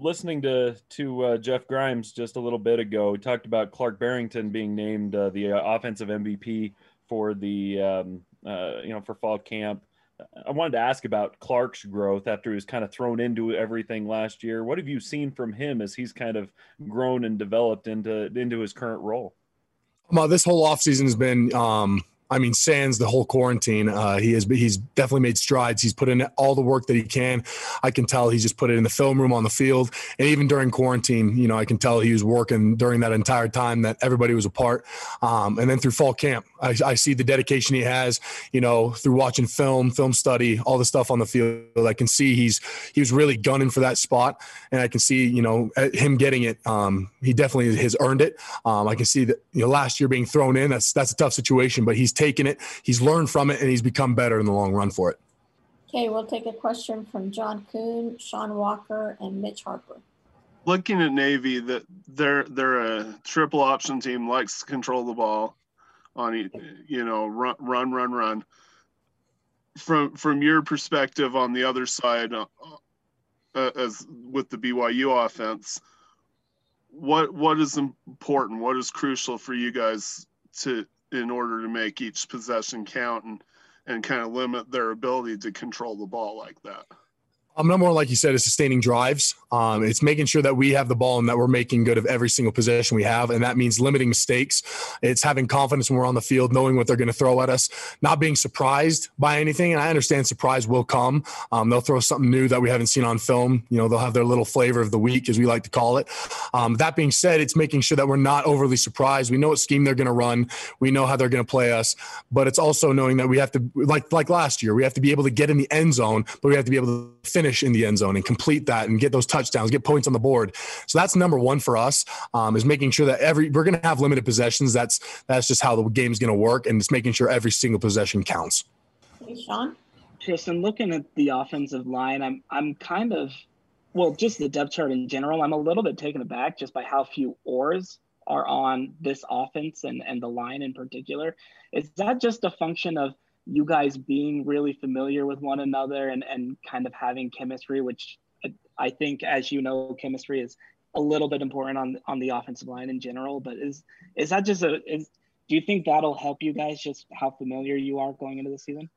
listening to to uh, Jeff Grimes just a little bit ago, talked about Clark Barrington being named uh, the uh, offensive MVP for the um, uh, you know for fall camp. I wanted to ask about Clark's growth after he was kind of thrown into everything last year. What have you seen from him as he's kind of grown and developed into into his current role? Well, this whole offseason has been um, I mean, sans the whole quarantine, uh, he has he's definitely made strides. He's put in all the work that he can. I can tell he's just put it in the film room on the field, and even during quarantine, you know, I can tell he was working during that entire time that everybody was apart. Um, and then through fall camp, I, I, see the dedication he has. You know, through watching film, film study, all the stuff on the field. I can see he's he was really gunning for that spot, and I can see you know him getting it. Um, he definitely has earned it. Um, I can see that you know last year being thrown in. That's that's a tough situation, but he's taken it, he's learned from it, and he's become better in the long run for it. Okay, we'll take a question from John Kuhn, Sean Walker, and Mitch Harper. Looking at Navy, that they're they're a triple option team, likes to control the ball on you know run run run run. From from your perspective on the other side, uh, uh as with the BYU offense, what what is important? What is crucial for you guys to in order to make each possession count and and kind of limit their ability to control the ball like that. Um, number one, like you said, is sustaining drives. Um, it's making sure that we have the ball and that we're making good of every single possession we have, and that means limiting mistakes. It's having confidence when we're on the field, knowing what they're going to throw at us, not being surprised by anything. And I understand surprise will come. Um, they'll throw something new that we haven't seen on film. You know, they'll have their little flavor of the week, as we like to call it. Um, that being said, it's making sure that we're not overly surprised. We know what scheme they're going to run. We know how they're going to play us, but it's also knowing that we have to, like like last year, we have to be able to get in the end zone, but we have to be able to finish in the end zone and complete that and get those touchdowns, get points on the board. So that's number one for us um, is making sure that every we're going to have limited possessions. That's that's just how the game's going to work, and it's making sure every single possession counts. Hey, Sean. Tristen, looking at the offensive line, I'm I'm kind of well, just the depth chart in general. I'm a little bit taken aback just by how few oars are on this offense and and the line in particular. Is that just a function of you guys being really familiar with one another and, and kind of having chemistry, which I think, as you know, chemistry is a little bit important on on the offensive line in general. But is is that just a is do you think that'll help you guys just how familiar you are going into the season?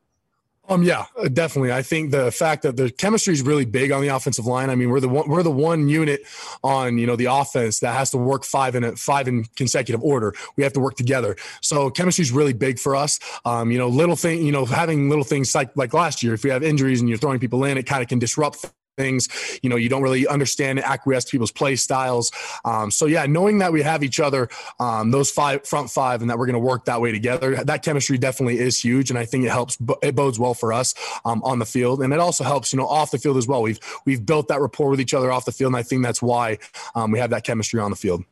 Um, yeah, definitely. I think the fact that the chemistry is really big on the offensive line. I mean, we're the one, we're the one unit on you know the offense that has to work five in a, five in consecutive order. We have to work together. So chemistry is really big for us. Um, you know, little thing, you know, having little things like like last year, if we have injuries and you're throwing people in, it kind of can disrupt things. You know, you don't really understand and acquiesce to people's play styles. Um, so yeah, knowing that we have each other, um, those five front five, and that we're going to work that way together, that chemistry definitely is huge, and I think it helps. It bodes well for us um, on the field, and it also helps, you know, off the field as well. We've we've built that rapport with each other off the field, and I think that's why um, we have that chemistry on the field.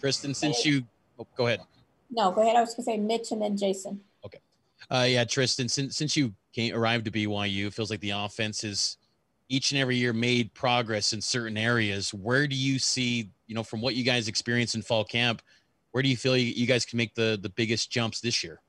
Tristen, since you oh, go ahead. No, go ahead. I was going to say Mitch and then Jason. Uh, yeah, Tristen, since since you came arrived to BYU. It feels like the offense is each and every year made progress in certain areas. Where do you see, you know, from what you guys experienced in fall camp, where do you feel you, you guys can make the the biggest jumps this year?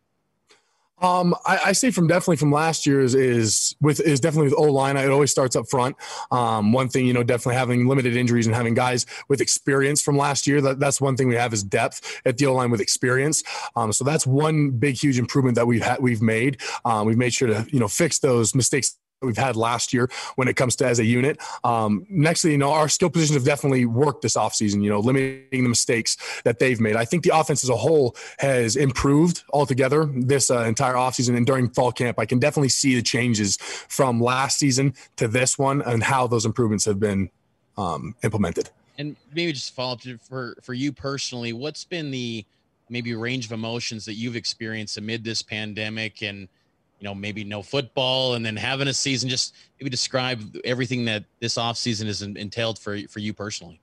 Um, I, I say from definitely from last year's is with is definitely with O line. It always starts up front. Um, one thing you know, definitely having limited injuries and having guys with experience from last year. That, that's one thing we have is depth at the O line with experience. Um, so that's one big huge improvement that we've had we've made. Um, we've made sure to you know fix those mistakes we've had last year when it comes to as a unit. Um, next, you know, our skill positions have definitely worked this offseason, you know, limiting the mistakes that they've made. I think the offense as a whole has improved altogether this uh, entire offseason and during fall camp. I can definitely see the changes from last season to this one and how those improvements have been um, implemented. And maybe just follow up for, for you personally, what's been the maybe range of emotions that you've experienced amid this pandemic and – you know maybe no football and then having a season just maybe describe everything that this offseason has entailed for for you personally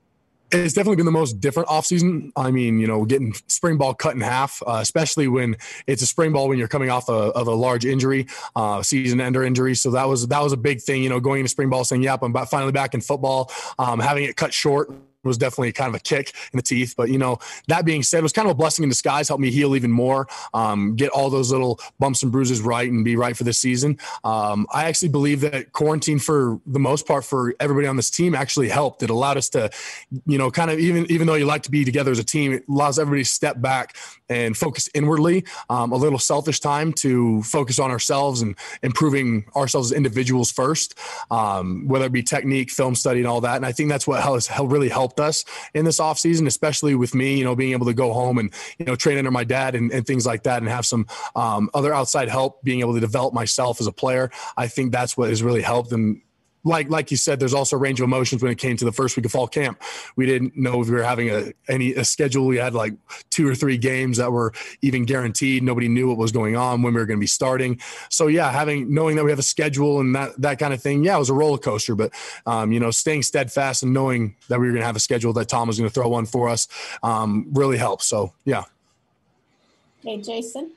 it's definitely been the most different offseason. I mean, you know, getting spring ball cut in half, uh, especially when it's a spring ball when you're coming off a, of a large injury, uh, season ender injury. So that was that was a big thing. You know, going into spring ball, saying, "Yep, I'm finally back in football." Um, having it cut short was definitely kind of a kick in the teeth. But you know, that being said, it was kind of a blessing in disguise. Helped me heal even more, um, get all those little bumps and bruises right, and be right for this season. Um, I actually believe that quarantine, for the most part, for everybody on this team, actually helped. It allowed us to, you know, kind of even even though you like to be together as a team, it allows everybody to step back and focus inwardly. Um, a little selfish time to focus on ourselves and improving ourselves as individuals first, um, whether it be technique, film study, and all that. And I think that's what has really helped helped us in this offseason, especially with me, you know, being able to go home and, you know, train under my dad and, and things like that and have some um, other outside help, being able to develop myself as a player. I think that's what has really helped. And like like you said, there's also a range of emotions when it came to the first week of fall camp. We didn't know if we were having a any a schedule. We had like two or three games that were even guaranteed. Nobody knew what was going on when we were going to be starting. So yeah, having knowing that we have a schedule and that that kind of thing, yeah, it was a roller coaster. But um, you know, staying steadfast and knowing that we were going to have a schedule that Tom was going to throw one for us um, really helps. So yeah. Hey, Jason.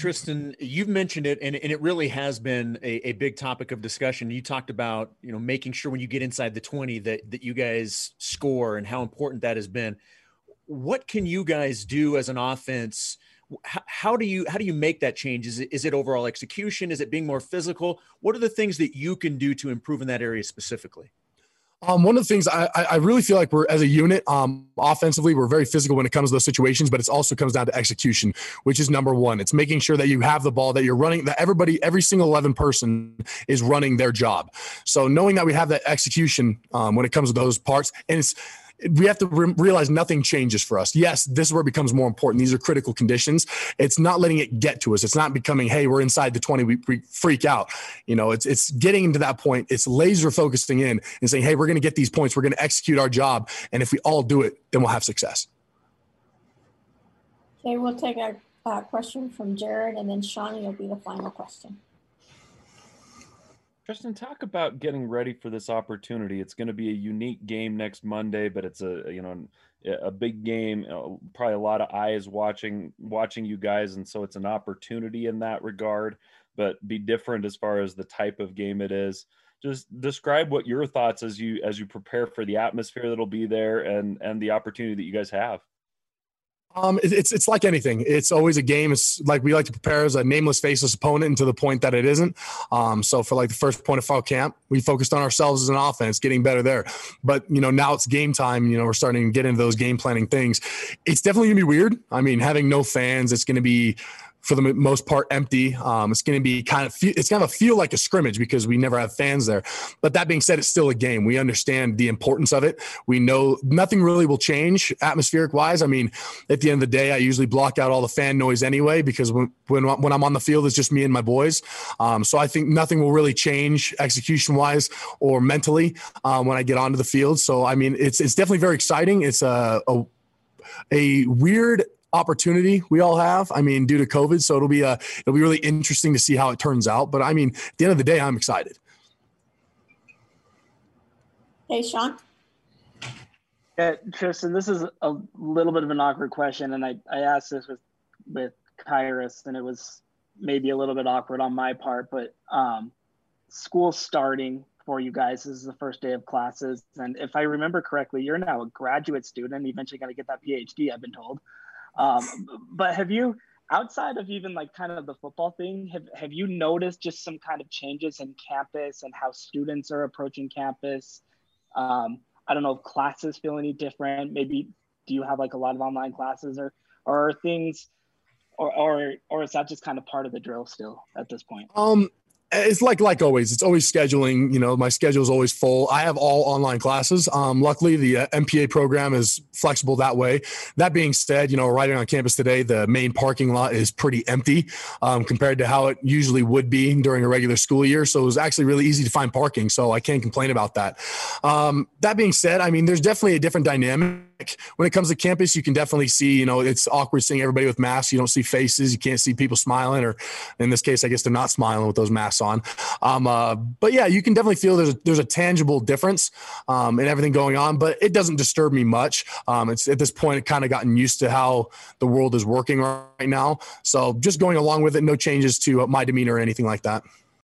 Tristen, you've mentioned it, and, and it really has been a, a, big topic of discussion. You talked about, you know, making sure when you get inside the 20 that, that you guys score and how important that has been. What can you guys do as an offense? How, how do you how do you make that change? Is it, is it overall execution? Is it being more physical? What are the things that you can do to improve in that area specifically? Um, one of the things I, I really feel like we're as a unit, um, offensively, we're very physical when it comes to those situations, but it also comes down to execution, which is number one. It's making sure that you have the ball, that you're running, that everybody, every single 11 person is running their job. So knowing that we have that execution um, when it comes to those parts, and it's we have to re- realize nothing changes for us. Yes, this is where it becomes more important. These are critical conditions. It's not letting it get to us. It's not becoming, hey, we're inside the 20, we, we freak out. You know, it's it's getting into that point. It's laser focusing in and saying, hey, we're going to get these points. We're going to execute our job. And if we all do it, then we'll have success. Okay, we'll take a uh, question from Jared and then Shawnee will be the final question. Tristen, talk about getting ready for this opportunity. It's going to be a unique game next Monday, but it's a you know a big game. Uh, probably a lot of eyes watching watching you guys, and so it's an opportunity in that regard. But be different as far as the type of game it is. Just describe what your thoughts as you as you prepare for the atmosphere that'll be there and and the opportunity that you guys have. Um, it's it's like anything. It's always a game. It's like we like to prepare as a nameless, faceless opponent, to the point that it isn't. Um, so for like the first point of fall camp, we focused on ourselves as an offense, getting better there. But you know now it's game time. You know we're starting to get into those game planning things. It's definitely gonna be weird. I mean, having no fans, it's gonna be for the most part empty. Um, it's going to be kind of it's going to feel like a scrimmage because we never have fans there. But that being said, it's still a game. We understand the importance of it. We know nothing really will change atmospheric wise. I mean, at the end of the day, I usually block out all the fan noise anyway because when when, when I'm on the field, it's just me and my boys. Um, so I think nothing will really change execution wise or mentally um, when I get onto the field. So I mean, it's it's definitely very exciting. It's a, a a weird opportunity we all have. I mean, due to COVID, so it'll be a it'll be really interesting to see how it turns out. But I mean, at the end of the day, I'm excited. Hey, Sean. Yeah, Tristen, this is a little bit of an awkward question, and I, I asked this with with Kairos, and it was maybe a little bit awkward on my part, but um, school starting for you guys. This is the first day of classes, and if I remember correctly, you're now a graduate student, eventually going to get that PhD. I've been told. Um, but have you, outside of even like kind of the football thing, have, have you noticed just some kind of changes in campus and how students are approaching campus? Um, I don't know if classes feel any different. Maybe do you have like a lot of online classes or, or things, or, or, or is that just kind of part of the drill still at this point? Um, it's like like always it's always scheduling you know my schedule is always full. I have all online classes. Um, luckily the uh, mpa program is flexible that way. That being said you know riding on campus today the main parking lot is pretty empty um, compared to how it usually would be during a regular school year. So it was actually really easy to find parking so i can't complain about that. Um, that being said i mean there's definitely a different dynamic when it comes to campus you can definitely see you know it's awkward seeing everybody with masks you don't see faces you can't see people smiling or in this case i guess they're not smiling with those masks on. Um, uh, but yeah, you can definitely feel there's a, there's a tangible difference um, in everything going on, but it doesn't disturb me much. Um, it's at this point, it kind of gotten used to how the world is working right now. So just going along with it, no changes to my demeanor or anything like that.